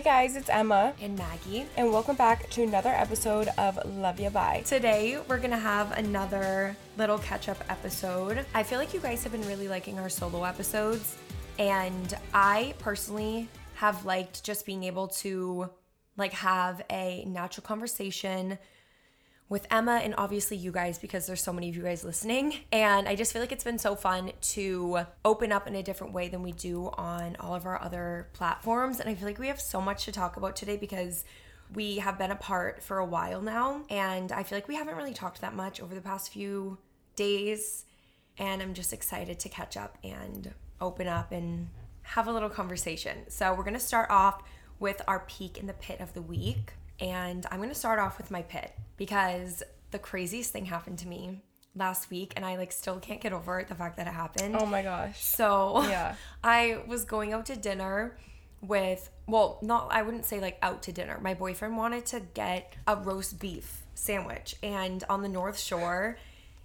Hey guys, it's Emma, and Maggie. and welcome back to another episode of Love Ya Bye. Today, we're gonna have another little catch up episode. I feel like you guys have been really liking our solo episodes, and I personally have liked just being able to like have a natural conversation with Emma and obviously you guys because there's so many of you guys listening. And I just feel like it's been so fun to open up in a different way than we do on all of our other platforms. And I feel like we have so much to talk about today because we have been apart for a while now. And I feel like we haven't really talked that much over the past few days. And I'm just excited to catch up and open up and have a little conversation. So we're gonna start off with our peak in the pit of the week. And I'm gonna start off with my pit because the craziest thing happened to me last week and I like still can't get over the fact that it happened. Oh my gosh. So Yeah. I was going out to dinner with well, not I wouldn't say like out to dinner. My boyfriend wanted to get a roast beef sandwich and on the North Shore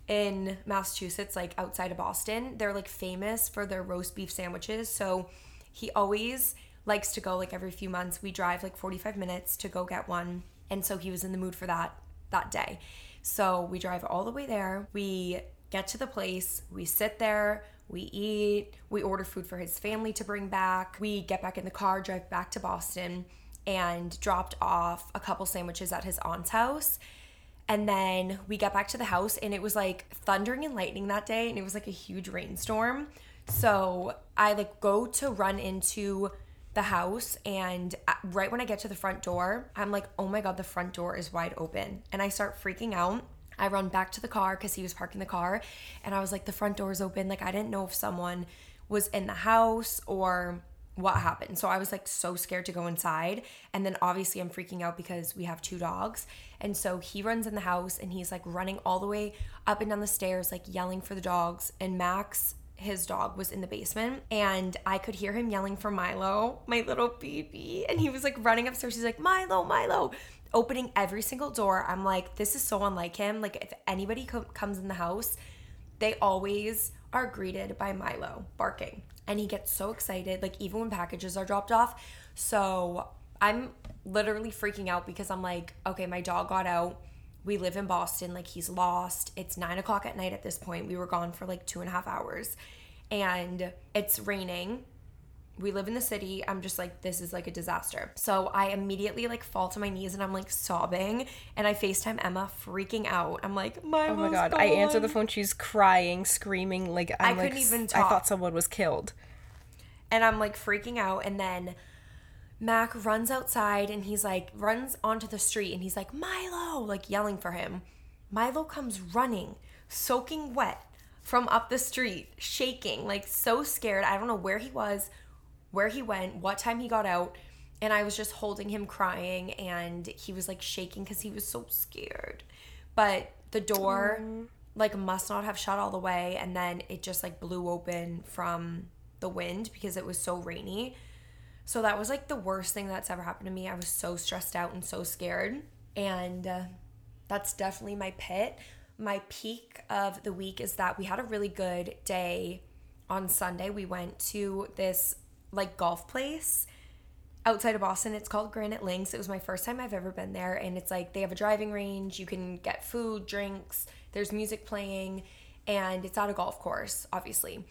in Massachusetts, like outside of Boston, they're like famous for their roast beef sandwiches. So he always likes to go like every few months. We drive like 45 minutes to go get one. And so he was in the mood for that that day. So we drive all the way there. We get to the place, we sit there, we eat, we order food for his family to bring back. We get back in the car, drive back to Boston, and dropped off a couple sandwiches at his aunt's house. And then we got back to the house, and it was like thundering and lightning that day, and it was like a huge rainstorm. So I like go to run into the house, and right when I get to the front door, I'm like, oh my god, the front door is wide open. And I start freaking out. I run back to the car because he was parking the car, and I was like, the front door is open. Like, I didn't know if someone was in the house or what happened. So I was like so scared to go inside. And then obviously I'm freaking out because we have two dogs. And so he runs in the house and he's like running all the way up and down the stairs, like yelling for the dogs. And Max, his dog, was in the basement. And I could hear him yelling for Milo, my little baby. And he was like running upstairs. He's like, Milo, Milo. Opening every single door. I'm like, this is so unlike him. Like, if anybody co- comes in the house, they always are greeted by Milo barking. And he gets so excited, like even when packages are dropped off. So I'm literally freaking out because I'm like, okay, my dog got out. We live in Boston, like he's lost. It's nine o'clock at night at this point. We were gone for like two and a half hours. And it's raining we live in the city i'm just like this is like a disaster so i immediately like fall to my knees and i'm like sobbing and i facetime emma freaking out i'm like my Oh my god. I answer the phone. She's crying, screaming. Like I'm I like, couldn't even talk. I thought someone was killed. and i'm like freaking out and then mac runs outside and he's like runs onto the street and he's like milo like yelling for him. Milo comes running soaking wet from up the street shaking like so scared. I don't know where he was where he went, what time he got out, and I was just holding him crying and he was like shaking cuz he was so scared. But the door like must not have shut all the way. And then it just like blew open from the wind because it was so rainy. So that was like the worst thing that's ever happened to me. I was so stressed out and so scared. And uh, that's definitely my pit. My peak of the week is that we had a really good day on Sunday. We went to this like golf place outside of Boston. It's called Granite Links. It was my first time I've ever been there. And it's like they have a driving range. You can get food, drinks, there's music playing, and it's at a golf course, obviously.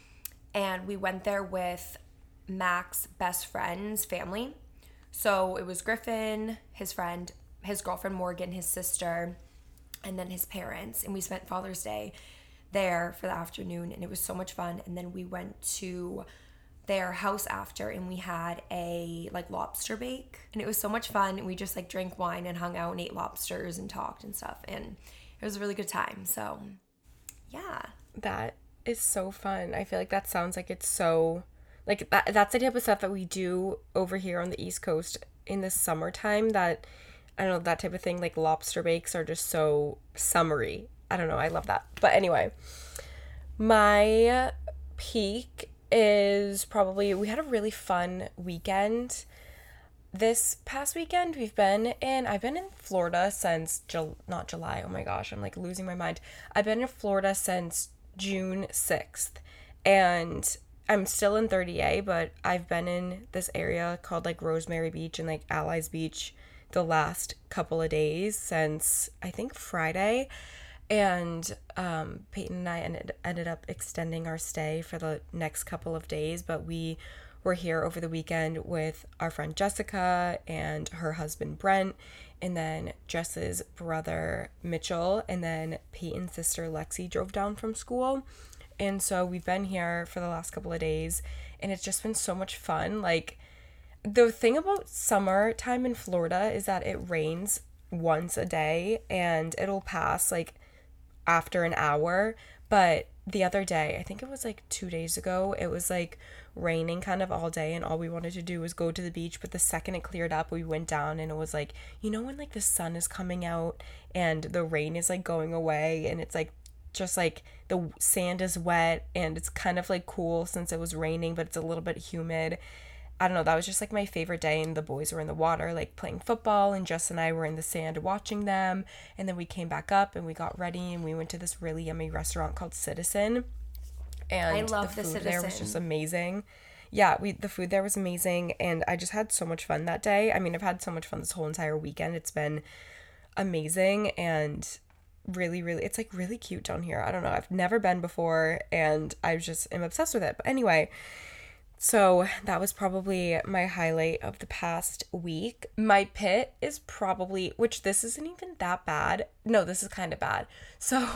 And we went there with Mac's best friend's family. So it was Griffin, his friend, his girlfriend Morgan, his sister, and then his parents. And we spent Father's Day there for the afternoon, and it was so much fun. And then we went to their house after and we had a like lobster bake and it was so much fun we just like drank wine and hung out and ate lobsters and talked and stuff and it was a really good time so yeah That is so fun. I feel like that sounds like it's so like that that's the type of stuff that we do over here on the East Coast in the summertime that I don't know, that type of thing, like lobster bakes are just so summery. I don't know, I love that. But anyway, my peak is probably we had a really fun weekend. This past weekend we've been in I've been in Florida since Jul- not July. Oh my gosh, I'm like losing my mind. I've been in Florida since June 6th. And I'm still in 30A, but I've been in this area called like Rosemary Beach and like Allies Beach the last couple of days since I think Friday. And um, Peyton and I ended, ended up extending our stay for the next couple of days, but we were here over the weekend with our friend Jessica and her husband Brent, and then Jess's brother Mitchell, and then Peyton's sister Lexi drove down from school. And so we've been here for the last couple of days, and it's just been so much fun. Like, the thing about summertime in Florida is that it rains once a day and it'll pass like after an hour. But the other day, I think it was like two days ago, it was like raining kind of all day, and all we wanted to do was go to the beach. But the second it cleared up, we went down, and it was like, you know, when like the sun is coming out and the rain is like going away, and it's like just like the sand is wet and it's kind of like cool since it was raining, but it's a little bit humid. I don't know, that was just like my favorite day. And the boys were in the water, like playing football, and Jess and I were in the sand watching them. And then we came back up and we got ready and we went to this really yummy restaurant called Citizen. And I love the the food there was just amazing. Yeah, we the food there was amazing and I just had so much fun that day. I mean, I've had so much fun this whole entire weekend. It's been amazing and really really it's like really cute down here. I don't know. I've never been before and I just am obsessed with it. But anyway, so that was probably my highlight of the past week. My pit is probably, which this isn't even that bad. No, this is kind of bad. So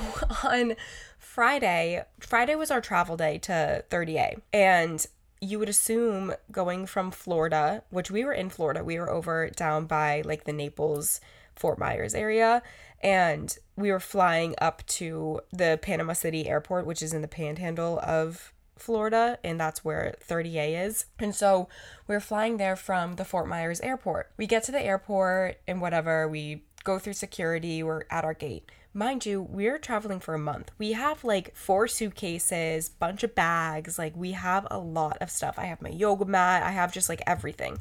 on Friday, Friday was our travel day to 30A. And you would assume going from Florida, which we were in Florida, we were over down by like the Naples, Fort Myers area. And we were flying up to the Panama City airport, which is in the panhandle of Florida, and that's where 30A is. And so we're flying there from the Fort Myers airport. We get to the airport and whatever, we go through security, we're at our gate. Mind you, we're traveling for a month. We have like four suitcases, bunch of bags, like we have a lot of stuff. I have my yoga mat, I have just like everything.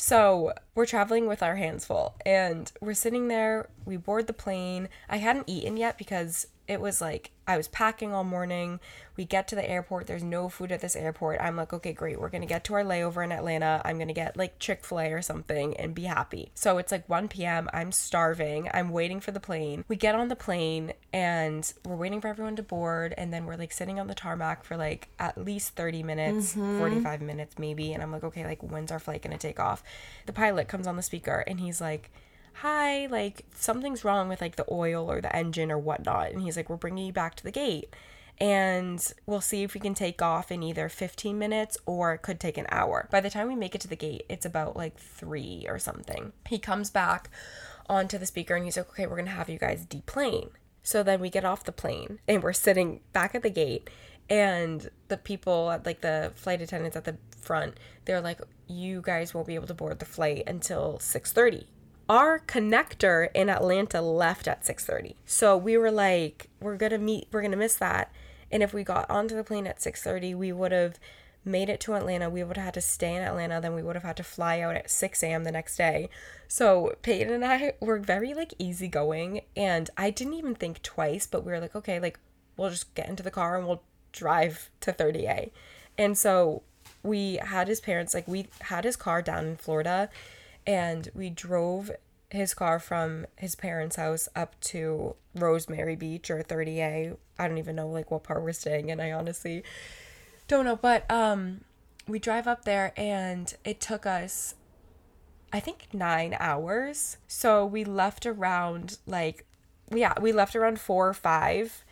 So we're traveling with our hands full and we're sitting there. We board the plane. I hadn't eaten yet because it was like I was packing all morning. We get to the airport. There's no food at this airport. I'm like, okay, great. We're going to get to our layover in Atlanta. I'm going to get like Chick fil A or something and be happy. So it's like 1 p.m. I'm starving. I'm waiting for the plane. We get on the plane and we're waiting for everyone to board. And then we're like sitting on the tarmac for like at least 30 minutes, mm-hmm. 45 minutes maybe. And I'm like, okay, like when's our flight going to take off? The pilot comes on the speaker and he's like, hi, like something's wrong with like the oil or the engine or whatnot. And he's like, we're bringing you back to the gate and we'll see if we can take off in either 15 minutes or it could take an hour. By the time we make it to the gate, it's about like three or something. He comes back onto the speaker and he's like, okay, we're gonna have you guys deplane. So then we get off the plane and we're sitting back at the gate and the people at like the flight attendants at the front, they're like, you guys won't be able to board the flight until 6:30 our connector in Atlanta left at 6:30. So we were like, we're going to meet, we're going to miss that. And if we got onto the plane at 6:30, we would have made it to Atlanta. We would have had to stay in Atlanta, then we would have had to fly out at 6 a.m. the next day. So Peyton and I were very like easygoing and I didn't even think twice, but we were like, okay, like we'll just get into the car and we'll drive to 30A. And so we had his parents like we had his car down in Florida and we drove his car from his parents' house up to Rosemary Beach or 30A. I don't even know like what part we're staying in. I honestly don't know, but um we drive up there and it took us I think 9 hours. So we left around like yeah, we left around 4 or 5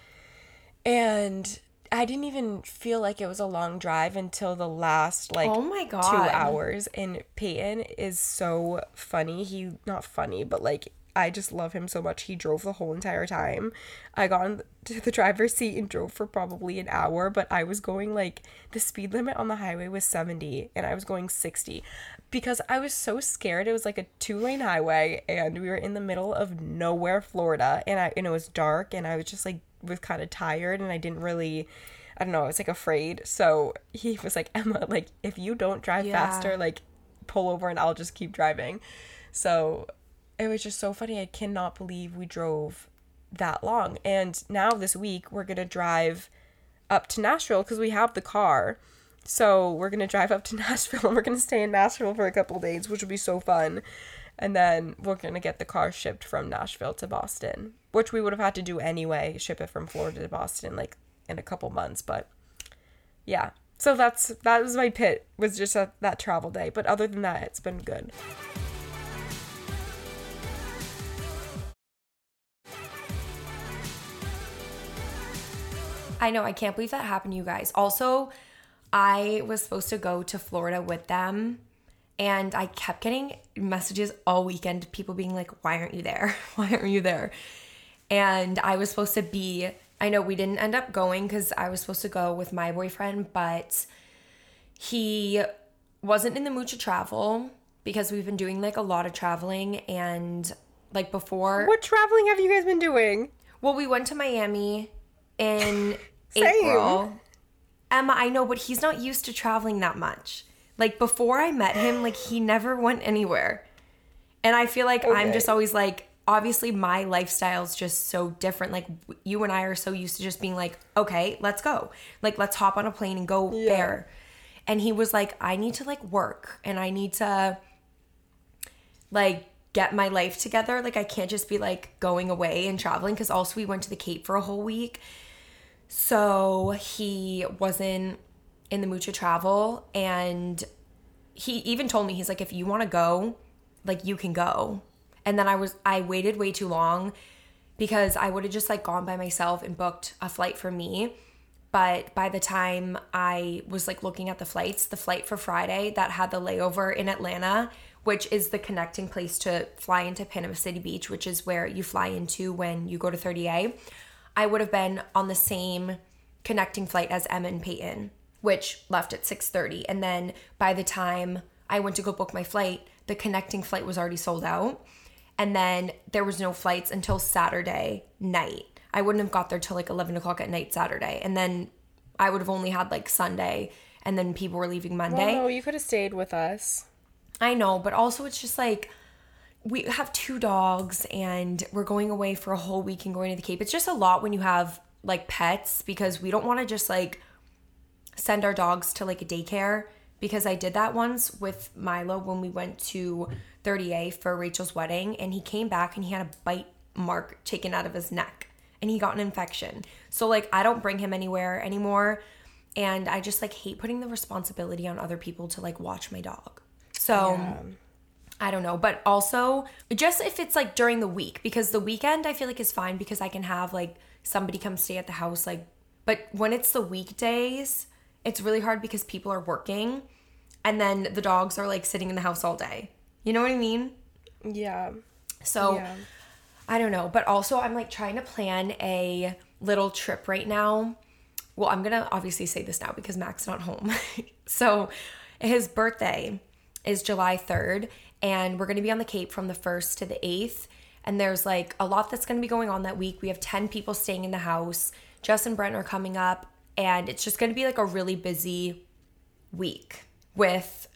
and I didn't even feel like it was a long drive until the last like Oh my god two hours. And Peyton is so funny. He not funny, but like I just love him so much. He drove the whole entire time. I got into the driver's seat and drove for probably an hour, but I was going like the speed limit on the highway was 70 and I was going 60 because I was so scared. It was like a two lane highway and we were in the middle of nowhere, Florida, and I and it was dark and I was just like was kind of tired and I didn't really I don't know, I was like afraid. So he was like, Emma, like if you don't drive Yeah. faster, like pull over and I'll just keep driving. So it was just so funny. I cannot believe we drove that long. And now this week we're gonna drive up to Nashville because we have the car. So we're gonna drive up to Nashville and we're gonna stay in Nashville for a couple days, which will be so fun. And then we're gonna get the car shipped from Nashville to Boston, which we would have had to do anyway, ship it from Florida to Boston like in a couple months. But yeah, so that's that was my pit was just a, that travel day. But other than that, it's been good. I know, I can't believe that happened to you guys. Also, I was supposed to go to Florida with them and I kept getting messages all weekend, people being like, Why aren't you there? Why aren't you there? And I was supposed to be, I know we didn't end up going because I was supposed to go with my boyfriend, but he wasn't in the mood to travel because we've been doing like a lot of traveling and like before. What traveling have you guys been doing? Well, we went to Miami in April. Emma, I know, but he's not used to traveling that much. Like before I met him, like he never went anywhere. And I feel like I'm just always like, obviously my lifestyle's just so different. Like you and I are so used to just being like, okay, let's go. Like let's hop on a plane and go Yeah. there. And he was like, I need to like work and I need to like get my life together. Like I can't just be like going away and traveling because also we went to the Cape for a whole week. So he wasn't in the mood to travel and he even told me he's like if you want to go, like you can go. And then I was I waited way too long because I would have just like gone by myself and booked a flight for me. But by the time I was like looking at the flights, the flight for Friday that had the layover in Atlanta, which is the connecting place to fly into Panama City Beach, which is where you fly into when you go to 30A, I would have been on the same connecting flight as Emma and Peyton, which left at 6:30. And then by the time I went to go book my flight, the connecting flight was already sold out. And then there was no flights until Saturday night. I wouldn't have got there till like 11 o'clock at night Saturday. And then I would have only had like Sunday. And then people were leaving Monday. Well, no, you could have stayed with us. I know, but also it's just like we have two dogs and we're going away for a whole week and going to the Cape. It's just a lot when you have like pets because we don't want to just like send our dogs to like a daycare because I did that once with Milo when we went to 30A for Rachel's wedding and he came back and he had a bite mark taken out of his neck and he got an infection. So like I don't bring him anywhere anymore and I just like hate putting the responsibility on other people to like watch my dog. So I don't know, but also just if it's like during the week because the weekend I feel like is fine because I can have like somebody come stay at the house like but when it's the weekdays, it's really hard because people are working and then the dogs are like sitting in the house all day. You know what I mean? Yeah. So Yeah. I don't know, but also I'm like trying to plan a little trip right now. Well, I'm gonna obviously say this now because Mac's not home. so his birthday is July 3rd, and we're gonna be on the Cape from the 1st to the 8th. And there's like a lot that's gonna be going on that week. We have 10 people staying in the house. Jess and Brent are coming up, and it's just gonna be like a really busy week with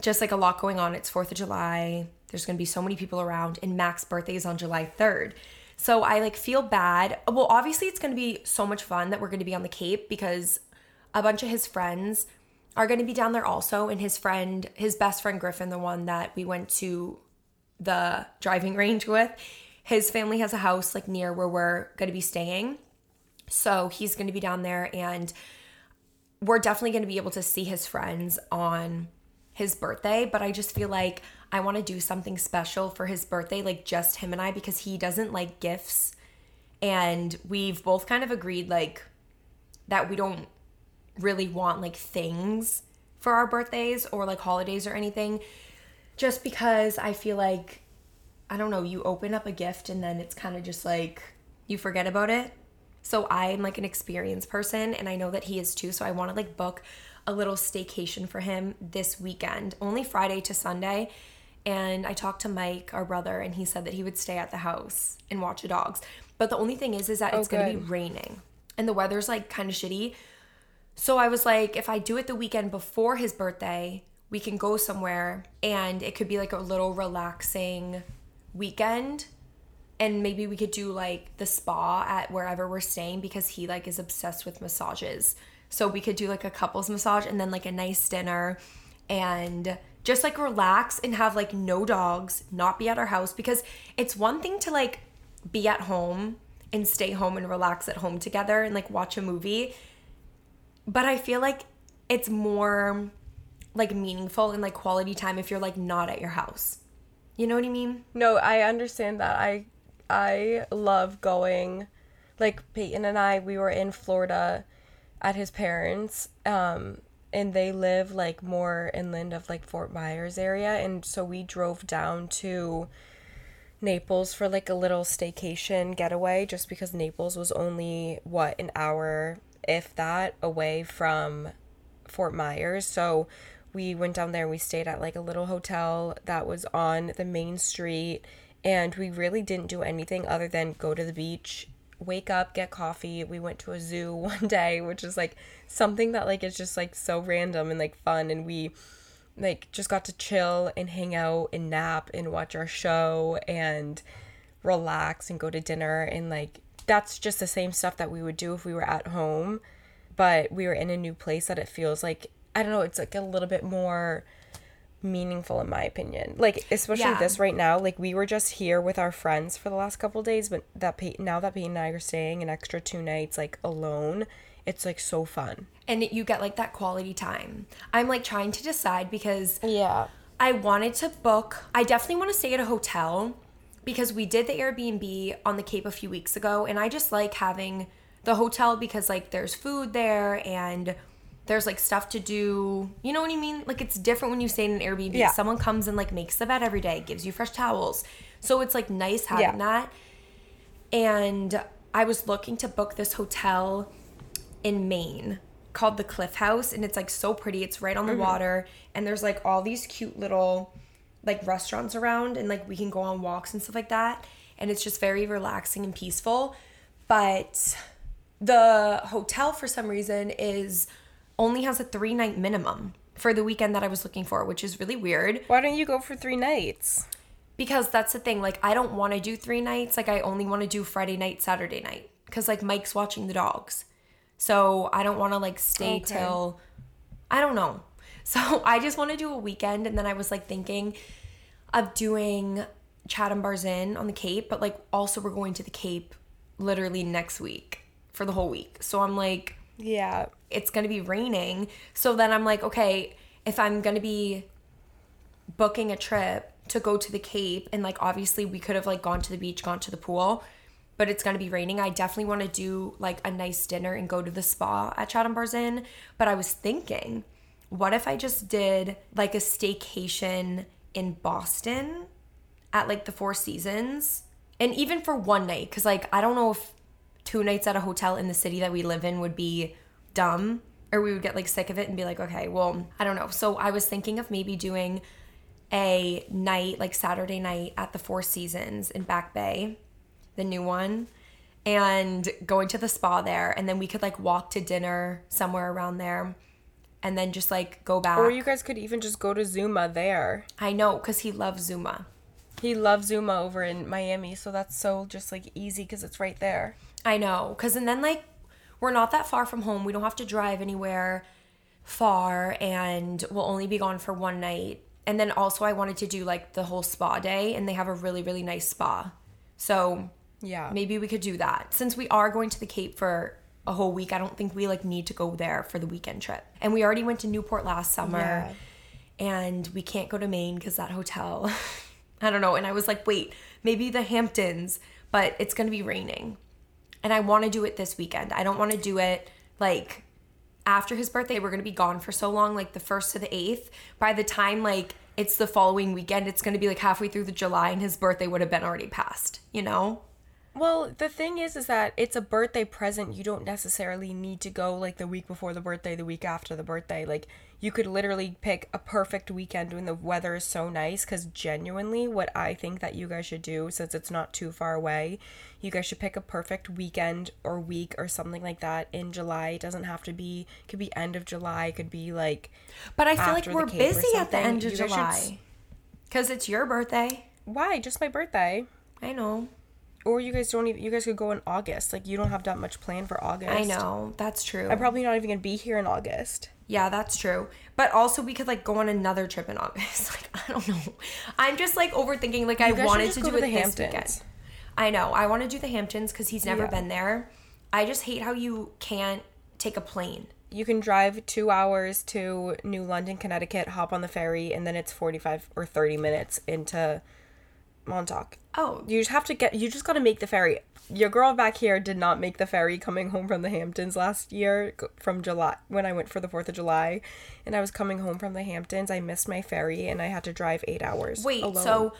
just like a lot going on. It's 4th of July. There's going to be so many people around and Mac's birthday is on July 3rd. So I like feel bad. Well, obviously it's going to be so much fun that we're going to be on the Cape because a bunch of his friends are going to be down there also and his friend, his best friend Griffin, the one that we went to the driving range with, his family has a house like near where we're going to be staying. So he's going to be down there and we're definitely going to be able to see his friends on his birthday, but I just feel like I want to do something special for his birthday, like just him and I, because he doesn't like gifts. And we've both kind of agreed, like, that we don't really want like things for our birthdays or like holidays or anything, just because I feel like, I don't know, you open up a gift and then it's kind of just like you forget about it. So I'm like an experienced person and I know that he is too. So I want to like book a little staycation for him this weekend, only Friday to Sunday. And I talked to Mike, our brother, and he said that he would stay at the house and watch the dogs. But the only thing is, is that oh, it's going to be raining and the weather's like kind of shitty. So I was like, if I do it the weekend before his birthday, we can go somewhere and it could be like a little relaxing weekend and maybe we could do like the spa at wherever we're staying because he like is obsessed with massages. So we could do like a couples massage and then like a nice dinner and just like relax and have like no dogs, not be at our house because it's one thing to like be at home and stay home and relax at home together and like watch a movie. But I feel like it's more like meaningful and like quality time if you're like not at your house. You know what I mean? No, I understand that. I I love going like Peyton and I we were in Florida at his parents um and they live like more inland of like Fort Myers area and so we drove down to Naples for like a little staycation getaway just because Naples was only what an hour if that away from Fort Myers. So we went down there and we stayed at like a little hotel that was on the main street and we really didn't do anything other than go to the beach wake up get coffee. We went to a zoo one day which is like something that like is just like so random and like fun. And we like just got to chill and hang out and nap and watch our show and relax and go to dinner. And like that's just the same stuff that we would do if we were at home but we were in a new place that it feels like I don't know, it's like a little bit more meaningful in my opinion. Like especially Yeah. this right now, like we were just here with our friends for the last couple days, but that Peyton, now that Peyton and I are staying an extra two nights like alone, it's like so fun. And you get like that quality time. I'm like trying to decide because Yeah. I wanted to book, I definitely want to stay at a hotel because we did the Airbnb on the Cape a few weeks ago. And I just like having the hotel because like there's food there and there's like stuff to do. You know what I mean? Like it's different when you stay in an Airbnb. Yeah. Someone comes and like makes the bed every day, gives you fresh towels. So it's like nice having Yeah. that. And I was looking to book this hotel in Maine called the Cliff House and it's like so pretty. It's right on the mm-hmm. water and there's like all these cute little like restaurants around and like we can go on walks and stuff like that and it's just very relaxing and peaceful. But the hotel for some reason is only has a 3 night minimum for the weekend that I was looking for, which is really weird Why don't you go for three nights? because that's the thing like i don't want to do three nights like i only want to do friday night saturday night because like mike's watching the dogs so i don't want to like stay Okay. till i don't know so i just want to do a weekend and then i was like thinking of doing chatham bars inn on the cape but like also we're going to the cape literally next week for the whole week so i'm like Yeah. It's going to be raining. So then I'm like, okay, if I'm going to be booking a trip to go to the Cape and like obviously we could have like gone to the beach, gone to the pool, but it's going to be raining. I definitely want to do like a nice dinner and go to the spa at Chatham Bars Inn, but I was thinking, what if I just did like a staycation in Boston at like the Four Seasons? And even for one night cuz like I don't know if two nights at a hotel in the city that we live in would be dumb or we would get like sick of it and be like okay well i don't know so i was thinking of maybe doing a night like saturday night at the four seasons in back bay the new one and going to the spa there and then we could like walk to dinner somewhere around there and then just like go back Or you guys could even just go to Zuma there. i know because he loves zuma He loves Zuma over in Miami, so that's so just like easy because it's right there. I know, cause and then like we're not that far from home. We don't have to drive anywhere far, and we'll only be gone for one night. And then also, I wanted to do like the whole spa day, and they have a really really nice spa. So Yeah. maybe we could do that since we are going to the Cape for a whole week. I don't think we like need to go there for the weekend trip. And we already went to Newport last summer, Yeah. and we can't go to Maine because that hotel. I don't know. And I was like, wait, maybe the Hamptons, but it's gonna be raining and I want to do it this weekend. I don't want to do it like after his birthday. We're gonna be gone for so long, like the first to the eighth. By the time like it's the following weekend, it's gonna be like halfway through the July, and his birthday would have been already passed. You know? Well, the thing is, is that it's a birthday present. You don't necessarily need to go like the week before the birthday, the week after the birthday. Like, you could literally pick a perfect weekend when the weather is so nice. Because genuinely, what I think that you guys should do, since it's not too far away, you guys should pick a perfect weekend or week or something like that in July. It doesn't have to be, could be end of July, it could be like, But I feel like we're busy at the end of you July because it's your birthday. why? Just my birthday. I know. Or you guys don't even. You guys could go in August. Like you don't have that much planned for August. I know that's true. I'm probably not even gonna be here in August. Yeah, that's true. But also we could like go on another trip in August. Like I don't know. I'm just like overthinking. Like I You should wanted to do to it the this Hamptons. weekend. I know. I want to do the Hamptons because he's never Yeah. been there. I just hate how you can't take a plane. You can drive two hours to New London, Connecticut, hop on the ferry, and then it's 45 or 30 minutes into Montauk. Oh, You just have to get, you just got to make the ferry. Your girl back here did not make the ferry coming home from the Hamptons last year from July when I went for the 4th of July and I was coming home from the Hamptons. I missed my ferry and I had to drive eight hours. wait. alone. So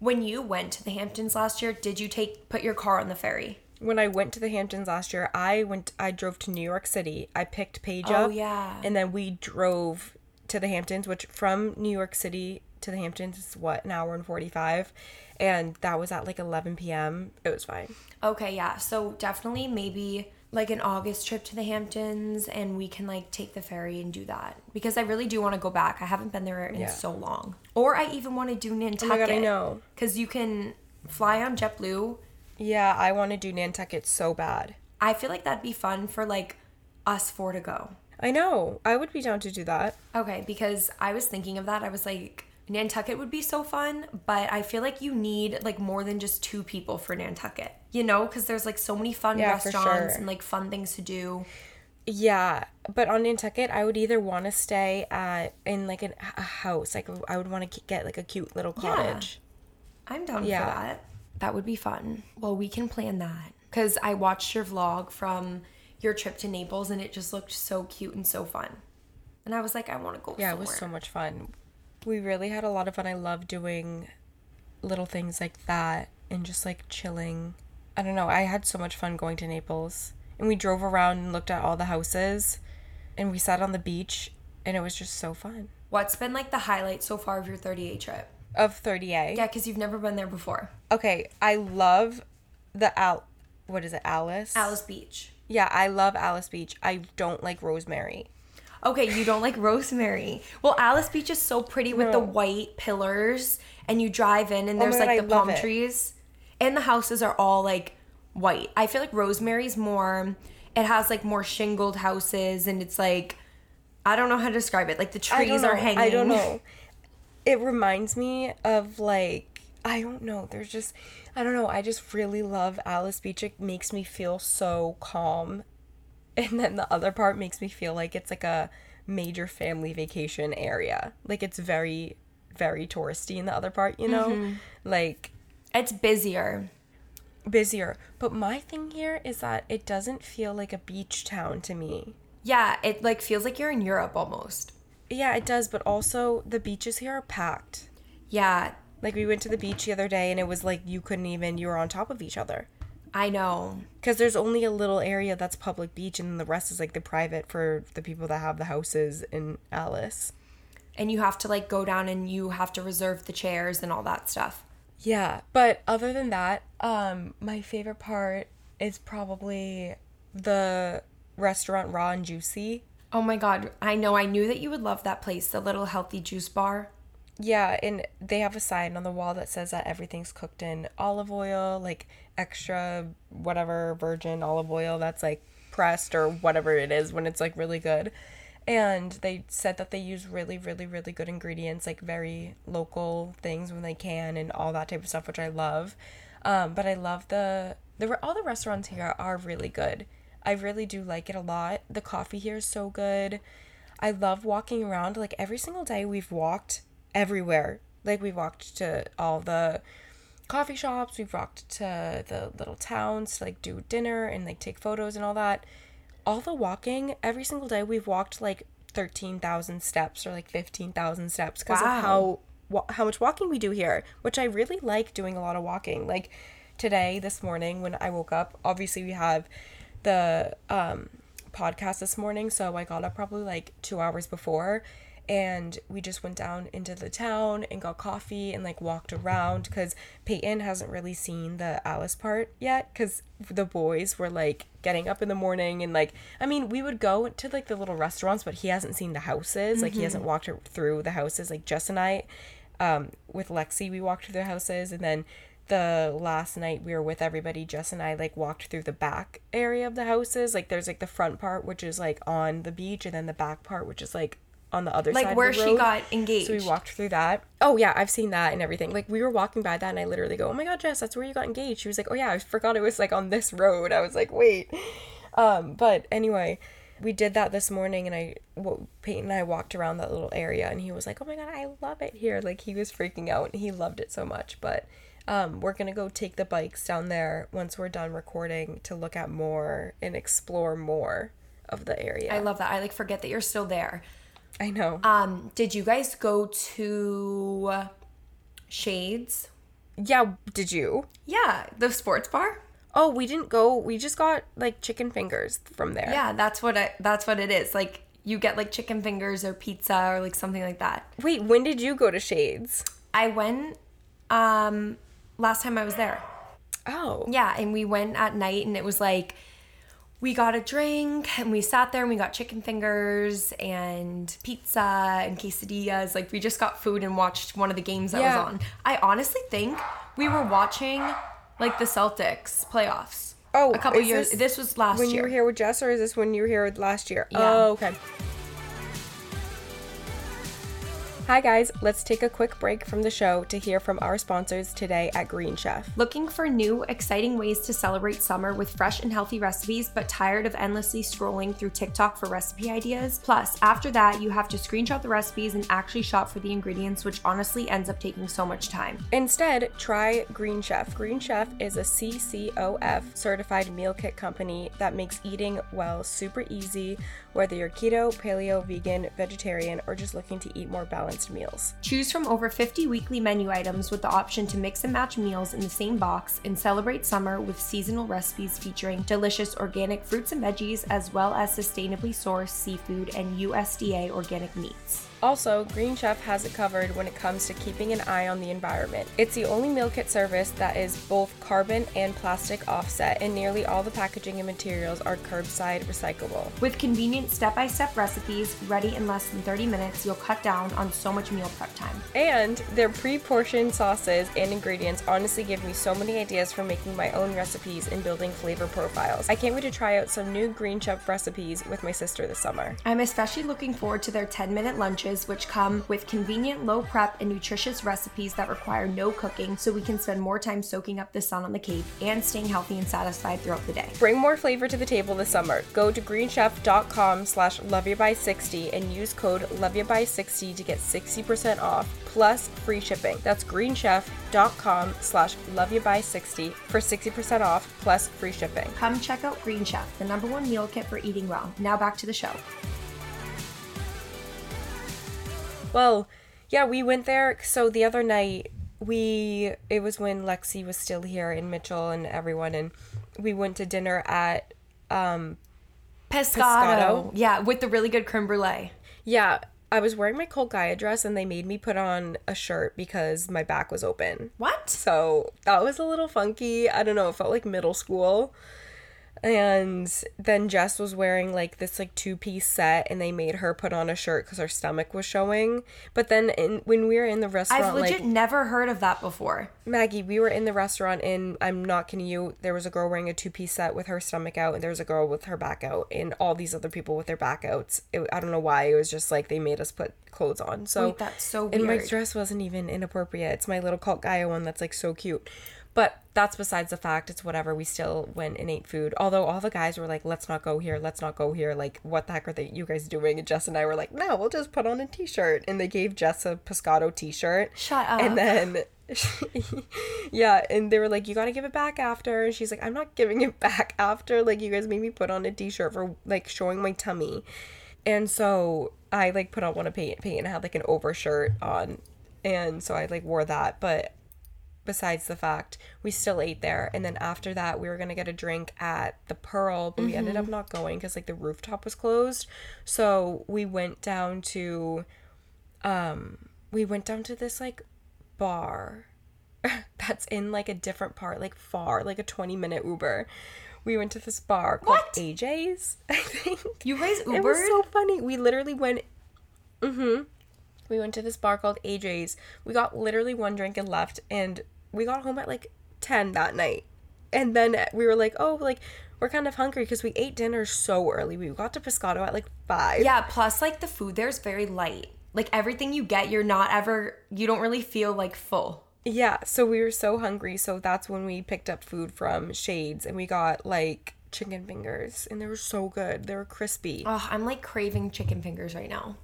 when you went to the Hamptons last year, did you take put your car on the ferry? when I went to the Hamptons last year, I went, I drove to New York City. I picked Paige Oh, up. yeah. And then we drove to the Hamptons, which from New York City to the Hamptons is what, an hour and 45. And that was at like 11 p.m. It was fine. Okay, yeah. So definitely maybe like an August trip to the Hamptons and we can like take the ferry and do that because I really do want to go back. I haven't been there in Yeah. so long. Or I even want to do Nantucket. Oh my God, I know. Cuz you can fly on JetBlue. Yeah, I want to do Nantucket so bad. I feel like that'd be fun for like us four to go. I know. I would be down to do that. Okay, because I was thinking of that. I was like Nantucket would be so fun, but I feel like you need like more than just two people for Nantucket. You know, cuz there's like so many fun Yeah, restaurants sure. and like fun things to do. Yeah, but on Nantucket, I would either want to stay at in like an, a house, like I would want to get like a cute little Yeah. cottage. I'm down Yeah. for that. That would be fun. Well, we can plan that. Because I watched your vlog from your trip to Naples and it just looked so cute and so fun. And I was like, I want to go Yeah, it was so much fun. We really had a lot of fun. I love doing little things like that and just like chilling. I don't know. I had so much fun going to Naples. And we drove around and looked at all the houses and we sat on the beach and it was just so fun. What's been like the highlight so far of your 30A trip? Of 30A. Yeah, because you've never been there before. Okay, I love the Al what is it? Alys? Alys Beach. Yeah, I love Alys Beach. I don't like Rosemary. Okay, you don't like Rosemary. Well, Alys Beach is so pretty with the white pillars, and you drive in, and there's Oh my like the I palm trees, and the houses are all like white. I feel like Rosemary's more. It has like more shingled houses, and it's like I don't know how to describe it. Like the trees are hanging. I don't know. It reminds me of like I don't know. There's just I don't know. I just really love Alice Beach. It makes me feel so calm. And then the other part makes me feel like it's like a major family vacation area. Like it's very very touristy in the other part, you know? Mm-hmm. Like It's busier. busier. But my thing here is that it doesn't feel like a beach town to me. Yeah, it like feels like you're in Europe almost. Yeah, it does, but also the beaches here are packed. Yeah, Like we went to the beach the other day and it was like you couldn't even you were on top of each other. I know. Cuz there's only a little area that's public beach and the rest is like the private for the people that have the houses in Alys. And you have to like go down and you have to reserve the chairs and all that stuff. Yeah, but other than that, um my favorite part is probably the restaurant Raw and Juicy. Oh my god, I know. I knew that you would love that place, the little healthy juice bar. Yeah, and they have a sign on the wall that says that everything's cooked in olive oil, like extra whatever virgin olive oil that's like pressed or whatever it is when it's like really good. And they said that they use really, really, really good ingredients, like very local things when they can, and all that type of stuff, which I love. Um, but I love the the re- all the restaurants here are really good. I really do like it a lot. The coffee here is so good. I love walking around. Like every single day, we've walked everywhere. Like we walked to all the coffee shops. We've walked to the little towns to like do dinner and like take photos and all that. All the walking every single day, we've walked like thirteen thousand steps or like fifteen thousand steps because Wow. of how wa- how much walking we do here, which I really like doing a lot of walking. Like today, this morning when I woke up, obviously we have the um podcast this morning, so I got up probably like two hours before and we just went down into the town and got coffee and like walked around because Peyton hasn't really seen the Alys part yet because the boys were like getting up in the morning and like I mean we would go to like the little restaurants but he hasn't seen the houses. Like he hasn't walked through the houses. Like Jess and I um with Lexi we walked through the houses and then the last night we were with everybody, Jess and I like walked through the back area of the houses. Like there's like the front part which is like on the beach and then the back part which is like on the other side Like of where she got engaged. So we walked through that. Oh yeah, I've seen that and everything. Like we were walking by that and I literally go, "Oh my god, Jess, that's where you got engaged." She was like, "Oh yeah, I forgot it was like on this road." I was like, "Wait." Um, but anyway, we did that this morning and I w- Peyton and I walked around that little area and he was like, "Oh my god, I love it here." Like he was freaking out and he loved it so much, but um, we're gonna go take the bikes down there once we're done recording to look at more and explore more of the area. I love that. I like forget that you're still there. I know. Um, did you guys go to Shades? yeah, did you? Yeah, the sports bar. Oh, we didn't go. We just got like chicken fingers from there. Yeah, that's what I. That's what it is. Like you get like chicken fingers or pizza or like something like that. Wait, when did you go to Shades? I went um last time I was there. Oh. Yeah, and we went at night and it was like we got a drink and we sat there and we got chicken fingers and pizza and quesadillas. Like we just got food and watched one of the games that Yeah. was on. I honestly think we were watching like the Celtics playoffs. Oh, a couple years. this This, was last When year. you were here with Jess, or is this when you were here last year? Yeah. Oh, okay. Hi, guys. Let's take a quick break from the show to hear from our sponsors today at Green Chef. Looking for new, exciting ways to celebrate summer with fresh and healthy recipes, but tired of endlessly scrolling through TikTok for recipe ideas? Plus, after that, you have to screenshot the recipes and actually shop for the ingredients, which honestly ends up taking so much time. Instead, try Green Chef. Green Chef is a CCOF certified meal kit company that makes eating well super easy, whether you're keto, paleo, vegan, vegetarian, or just looking to eat more balanced meals. Choose from over 50 weekly menu items with the option to mix and match meals in the same box and celebrate summer with seasonal recipes featuring delicious organic fruits and veggies, as well as sustainably sourced seafood and USDA organic meats. Also, Green Chef has it covered when it comes to keeping an eye on the environment. It's the only meal kit service that is both carbon and plastic offset, and nearly all the packaging and materials are curbside recyclable. With convenient step by step recipes ready in less than 30 minutes, you'll cut down on so much meal prep time. And their pre portioned sauces and ingredients honestly give me so many ideas for making my own recipes and building flavor profiles. I can't wait to try out some new Green Chef recipes with my sister this summer. I'm especially looking forward to their 10 minute lunches, which come with convenient, low prep, and nutritious recipes that require no cooking so we can spend more time soaking up the sun on the Cape and staying healthy and satisfied throughout the day. Bring more flavor to the table this summer. Go to greenchef.com slash loveyabye60 and use code loveyabye60 to get 60% off plus free shipping. That's greenchef.com slash loveyabye60 for 60% off plus free shipping. Come check out Green Chef, the number one meal kit for eating well. Now back to the show. Well, yeah, we went there. So the other night, we it was when Lexi was still here and Mitchell and everyone, and we went to dinner at um Pescado. Pescado. Yeah, with the really good creme brulee. yeah. I was wearing my Cult Gaia dress and they made me put on a shirt because my back was open. What? So that was a little funky. I don't know. It felt like middle school. And then Jess was wearing like this like two piece set, and they made her put on a shirt because her stomach was showing. But then in, when we were in the restaurant, I've legit like never heard of that before. Maggie, we were in the restaurant, and I'm not kidding you. There was a girl wearing a two piece set with her stomach out, and there was a girl with her back out, and all these other people with their back outs. It, I don't know why. It was just like they made us put clothes on. So Wait, that's so and my dress wasn't even inappropriate. It's my little cult Gaia one that's like so cute. But that's besides the fact. It's whatever. We still went and ate food. Although all the guys were like, "Let's not go here. Let's not go here." Like, what the heck are they, you guys doing? And Jess and I were like, "No, we'll just put on a t-shirt." And they gave Jess a Pescado t-shirt. Shut up. And then, yeah, and they were like, "You got to give it back after." And she's like, "I'm not giving it back after. Like, you guys made me put on a t-shirt for like showing my tummy." And so I like put on one of Peyton. Peyton had like an overshirt on, and so I like wore that. But besides the fact, we still ate there. And then after that, we were gonna get a drink at the Pearl, but we ended up not going because like the rooftop was closed. So we went down to, um, we went down to this like bar that's in like a different part, like far, like a twenty minute Uber. We went to this bar called What? AJ's, I think. You guys It was so funny. We literally went. Mm-hmm. We went to this bar called AJ's. We got literally one drink and left, and we got home at like 10 that night. And then we were like, oh, like, we're kind of hungry because we ate dinner so early. We got to Pescado at like 5. Yeah, plus like the food there is very light. Like everything you get, you're not ever you don't really feel like full. Yeah, so we were so hungry, so that's when we picked up food from Shades and we got like chicken fingers and they were so good. They were crispy. Oh, I'm like craving chicken fingers right now.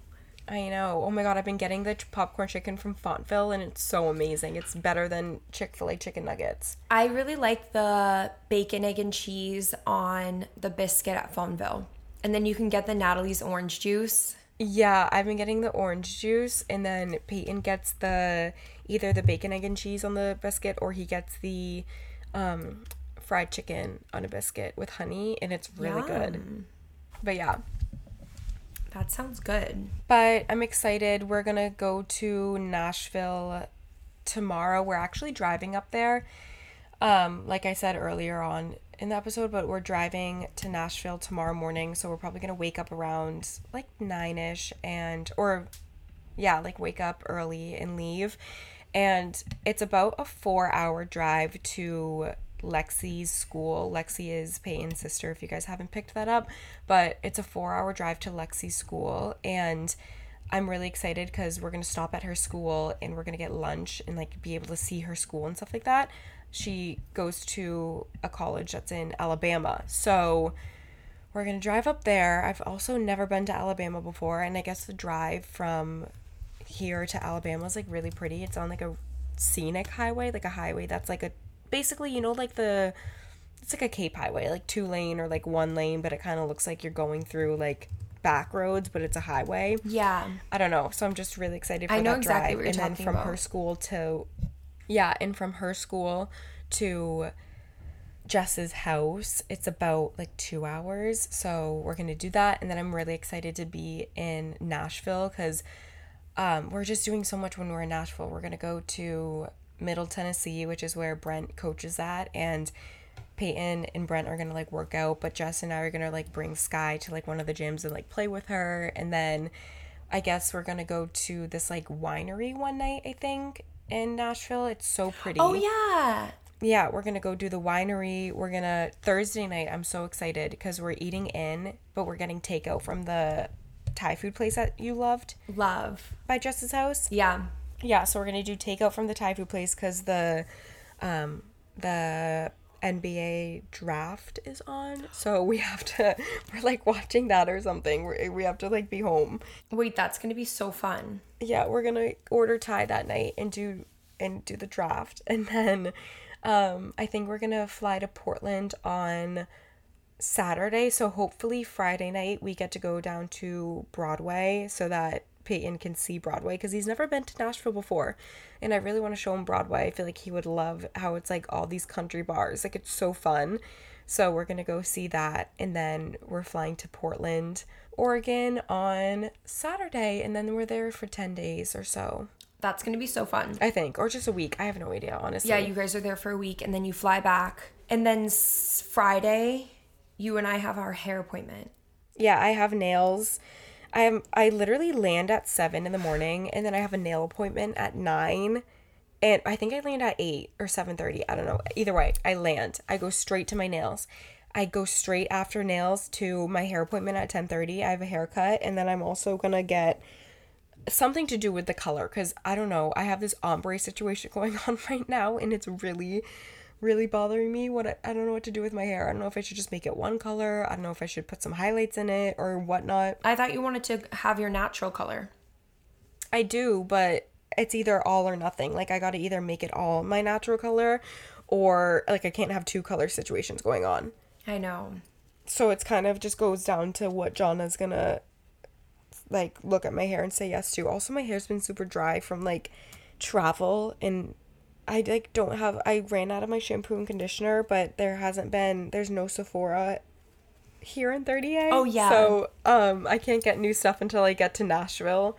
I know. Oh my god, I've been getting the ch- popcorn chicken from Fonville and it's so amazing. It's better than Chick-fil-A chicken nuggets. I really like the bacon, egg, and cheese on the biscuit at Fonville. And then you can get the Natalie's orange juice. Yeah, I've been getting the orange juice and then Peyton gets the either the bacon, egg, and cheese on the biscuit or he gets the um, fried chicken on a biscuit with honey and it's really good. But yeah, That sounds good. But I'm excited. We're going to go to Nashville tomorrow. We're actually driving up there. Um, like I said earlier on in the episode, but we're driving to Nashville tomorrow morning, so we're probably to wake up around like 9ish and or yeah, like wake up early and leave. And it's about a 4-hour drive to Lexi's school. Lexi is Peyton's sister, if you guys haven't picked that up. But it's a four hour drive to Lexi's school. And I'm really excited because we're going to stop at her school and we're going to get lunch and like be able to see her school and stuff like that. She goes to a college that's in Alabama. So we're going to drive up there. I've also never been to Alabama before. And I guess the drive from here to Alabama is like really pretty. It's on like a scenic highway, like a highway that's like a basically, you know, like the it's like a Cape highway, like two lane or like one lane, but it kind of looks like you're going through like back roads, but it's a highway. Yeah. I don't know. So I'm just really excited for I know that exactly drive. and then from her school to yeah, and from her school to Jess's house, it's about like two hours. So we're gonna do that, and then I'm really excited to be in Nashville because um, we're just doing so much when we're in Nashville. We're gonna go to Middle Tennessee, which is where Brent coaches at, and Peyton and Brent are gonna like work out, but Jess and I are gonna like bring Sky to like one of the gyms and like play with her, and then I guess we're gonna go to this like winery one night. I think in Nashville. It's so pretty. Oh yeah. Yeah, we're gonna go do the winery. We're gonna Thursday night. I'm so excited because we're eating in, but we're getting takeout from the Thai food place that you loved Love. by Jess's house. Yeah. Yeah, so we're gonna do takeout from the Thai food place because the, um, the NBA draft is on. So we have to. We're like watching that or something. We we have to like be home. Wait, that's gonna be so fun. yeah, we're gonna order Thai that night and do and do the draft, and then um, I think we're gonna fly to Portland on Saturday. So hopefully Friday night we get to go down to Broadway so that Peyton can see Broadway because he's never been to Nashville before, and I really want to show him Broadway. I feel like he would love how it's like all these country bars. Like it's so fun. So we're gonna go see that, and then we're flying to Portland, Oregon on Saturday, and then we're there for ten days or so. That's gonna be so fun. I think, or just a week. I have no idea, honestly. Yeah, you guys are there for a week and then you fly back. And then s- Friday, you and I have our hair appointment. Yeah, I have nails. I am. I literally land at seven in the morning, and then I have a nail appointment at nine, and I think I land at eight or seven thirty. I don't know. Either way, I land. I go straight to my nails. I go straight after nails to my hair appointment at ten thirty. I have a haircut, and then I'm also gonna get something to do with the color because I don't know. I have this ombre situation going on right now, and it's really, really bothering me. What I, I don't know what to do with my hair. I don't know if I should just make it one color. I don't know if I should put some highlights in it or whatnot. I thought you wanted to have your natural color. I do, but it's either all or nothing. Like I got to either make it all my natural color, or like I can't have two color situations going on. I know. So it's kind of just goes down to what Jonna's gonna like look at my hair and say yes to. Also, my hair's been super dry from like travel and I like don't have I ran out of my shampoo and conditioner, but there hasn't been there's no Sephora here in 30A. Oh, yeah. So um I can't get new stuff until I get to Nashville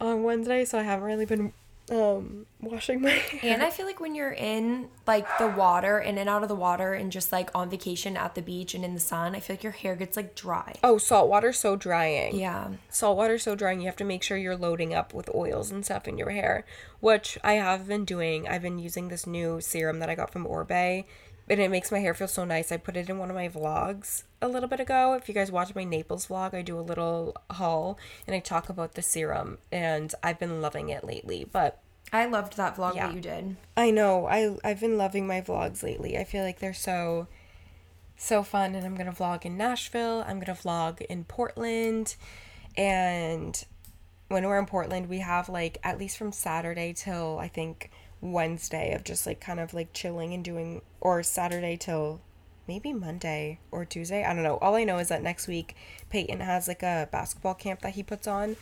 on Wednesday, so I haven't really been um washing my hair. And I feel like when you're in like the water, in and out of the water, and just like on vacation at the beach and in the sun, I feel like your hair gets like dry. Oh, salt water so drying. Yeah. Salt water so drying. You have to make sure you're loading up with oils and stuff in your hair, which I have been doing. I've been using this new serum that I got from Oribe, and it makes my hair feel so nice. I put it in one of my vlogs a little bit ago. If you guys watch my Naples vlog, I do a little haul and I talk about the serum, and I've been loving it lately. But I loved that vlog Yeah. that you did. I know. I I've been loving my vlogs lately. I feel like they're so so fun and I'm going to vlog in Nashville. I'm going to vlog in Portland and when we're in Portland, we have like at least from Saturday till I think Wednesday of just like kind of like chilling and doing or Saturday till maybe Monday or Tuesday. I don't know. All I know is that next week Peyton has like a basketball camp that he puts on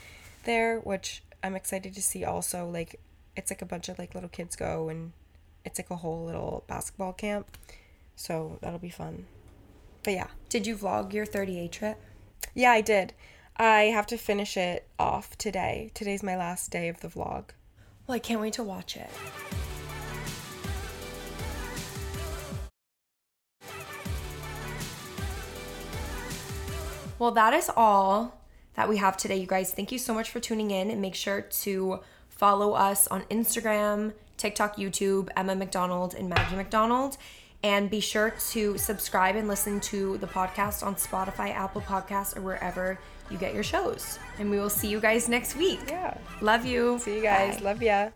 there, which I'm excited to see also. Like it's like a bunch of like little kids go and it's like a whole little basketball camp. So that'll be fun. But yeah. Did you vlog your 30A trip? Yeah, I did. I have to finish it off today. Today's my last day of the vlog. Well, I can't wait to watch it. Well, that is all that we have today, you guys. Thank you so much for tuning in and make sure to follow us on Instagram, TikTok, YouTube, Emma McDonald and Maggie McDonald. And be sure to subscribe and listen to the podcast on Spotify, Apple Podcasts, or wherever you get your shows. And we will see you guys next week. Yeah. Love you. See you guys. Bye. Love ya.